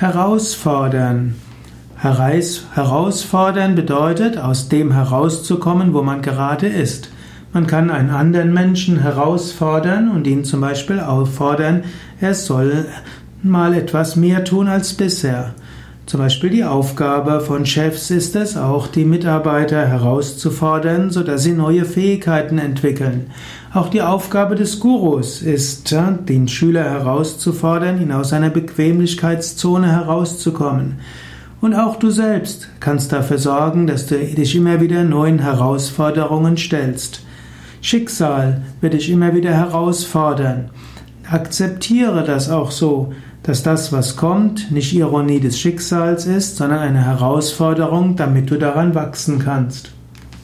Herausfordern. Herausfordern bedeutet, aus dem herauszukommen, wo man gerade ist. Man kann einen anderen Menschen herausfordern und ihn zum Beispiel auffordern, er soll mal etwas mehr tun als bisher. Zum Beispiel die Aufgabe von Chefs ist es auch, die Mitarbeiter herauszufordern, sodass sie neue Fähigkeiten entwickeln. Auch die Aufgabe des Gurus ist, den Schüler herauszufordern, ihn aus seiner Bequemlichkeitszone herauszukommen. Und auch du selbst kannst dafür sorgen, dass du dich immer wieder neuen Herausforderungen stellst. Schicksal wird dich immer wieder herausfordern. Akzeptiere das auch so dass das, was kommt, nicht Ironie des Schicksals ist, sondern eine Herausforderung, damit du daran wachsen kannst.